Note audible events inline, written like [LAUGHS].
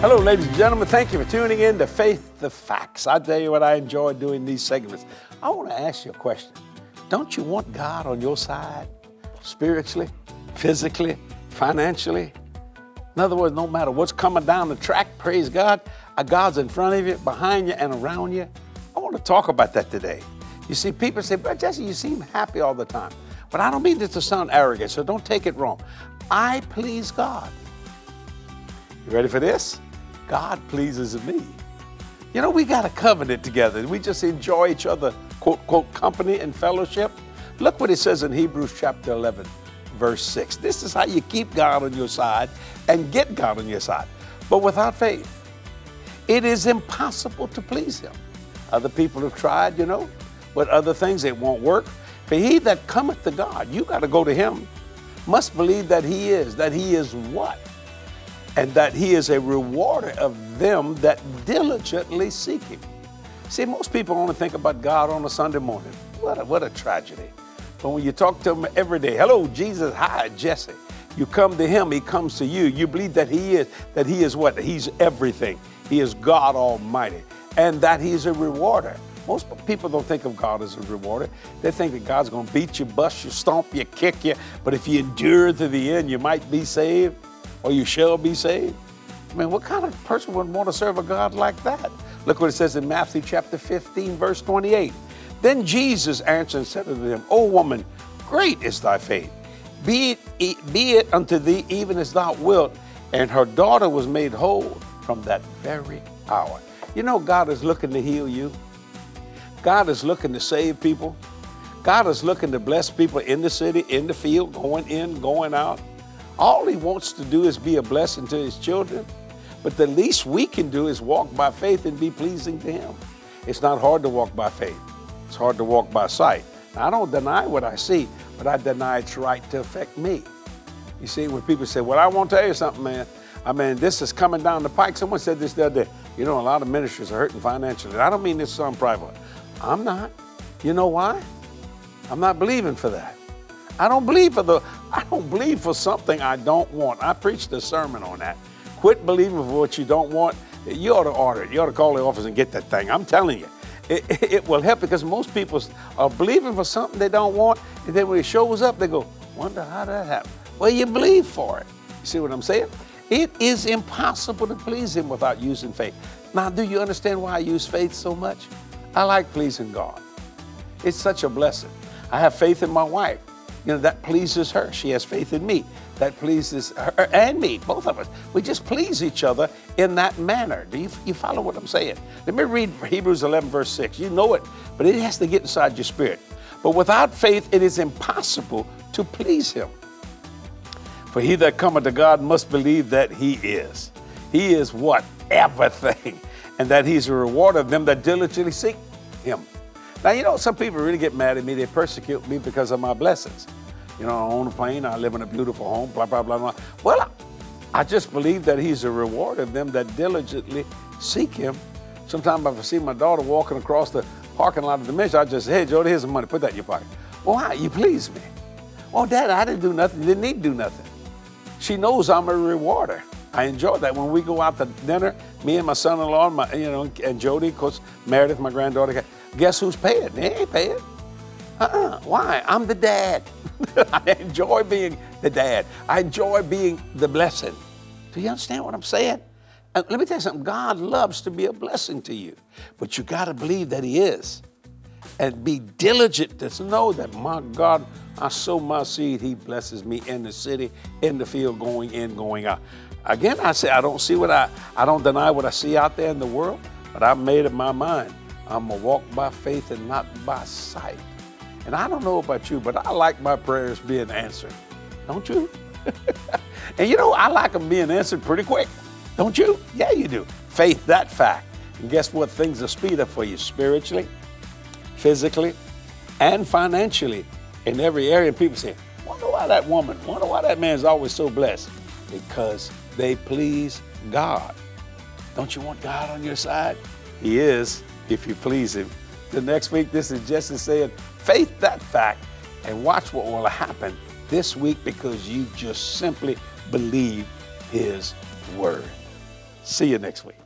Hello, ladies and gentlemen. Thank you for tuning in to Faith the Facts. I tell you what, I enjoy doing these segments. I want to ask you a question. Don't you want God on your side spiritually, physically, financially? In other words, no matter what's coming down the track, praise God, God's in front of you, behind you, and around you. I want to talk about that today. You see, people say, but Jesse, you seem happy all the time. But I don't mean this to sound arrogant, so don't take it wrong. I please God. You ready for this? God pleases me. You know, we got a covenant together. We just enjoy each other, quote, quote, company and fellowship. Look what it says in Hebrews chapter 11, verse 6. This is how you keep God on your side and get God on your side. But without faith, it is impossible to please Him. Other people have tried, you know, but other things, it won't work. For he that cometh to God, you got to go to Him, must believe that He is, that He is what? And that he is a rewarder of them that diligently seek him. See, most people only think about God on a Sunday morning. What a, what a tragedy. But when you talk to him every day, hello, Jesus, hi, Jesse. You come to him, he comes to you. You believe that he is, that he is what? He's everything. He is God Almighty. And that he's a rewarder. Most people don't think of God as a rewarder. They think that God's going to beat you, bust you, stomp you, kick you. But if you endure to the end, you might be saved or you shall be saved. I mean, what kind of person would want to serve a God like that? Look what it says in Matthew chapter 15, verse 28. Then Jesus answered and said unto them, O woman, great is thy faith. Be it, be it unto thee even as thou wilt. And her daughter was made whole from that very hour. You know, God is looking to heal you. God is looking to save people. God is looking to bless people in the city, in the field, going in, going out. All he wants to do is be a blessing to his children. But the least we can do is walk by faith and be pleasing to him. It's not hard to walk by faith. It's hard to walk by sight. Now, I don't deny what I see, but I deny its right to affect me. You see, when people say, Well, I want to tell you something, man. I mean, this is coming down the pike. Someone said this the other day. You know, a lot of ministers are hurting financially. I don't mean this on private. I'm not. You know why? I'm not believing for that. I don't believe for the I don't believe for something I don't want. I preached a sermon on that. Quit believing for what you don't want. You ought to order it. You ought to call the office and get that thing. I'm telling you. It, it will help because most people are believing for something they don't want, and then when it shows up, they go, wonder how that happened. Well, you believe for it. You see what I'm saying? It is impossible to please Him without using faith. Now, do you understand why I use faith so much? I like pleasing God. It's such a blessing. I have faith in my wife. You know, that pleases her. She has faith in me. That pleases her and me, both of us. We just please each other in that manner. Do you, you follow what I'm saying? Let me read Hebrews 11, verse 6. You know it, but it has to get inside your spirit. But without faith, it is impossible to please Him. For he that cometh to God must believe that He is. He is what? Everything. And that He's a rewarder of them that diligently seek Him. Now, you know, some people really get mad at me. They persecute me because of my blessings. You know, I own a plane, I live in a beautiful home, blah, blah, blah, blah. Well, I just believe that He's a reward of them that diligently seek Him. Sometimes if I see my daughter walking across the parking lot of the mission, I just say, hey, Jodi, here's some money, put that in your pocket. Well, how? You please me. Oh, Dad, I didn't do nothing. Didn't need to do nothing. She knows I'm a rewarder. I enjoy that. When we go out to dinner, me and my son-in-law, my, you know, and Jodi, of course, Meredith, my granddaughter, Guess who's paying? They ain't paying. Uh-uh. Why? I'm the dad. [LAUGHS] I enjoy being the dad. I enjoy being the blessing. Do you understand what I'm saying? And let me tell you something. God loves to be a blessing to you, but you got to believe that He is, and be diligent to know that my God, I sow my seed. He blesses me in the city, in the field, going in, going out. Again, I say I don't see what I I don't deny what I see out there in the world, but I've made up my mind. I'm going to walk by faith and not by sight. And I don't know about you, but I like my prayers being answered. Don't you? [LAUGHS] and you know, I like them being answered pretty quick. Don't you? Yeah, you do. Faith, that fact. And guess what? Things will speed up for you spiritually, physically, and financially in every area. And people say, wonder why that woman, wonder why that man's always so blessed. Because they please God. Don't you want God on your side? He is if you please Him. The next week, this is Jesse saying, faith that fact, and watch what will happen this week because you just simply believe His word. See you next week.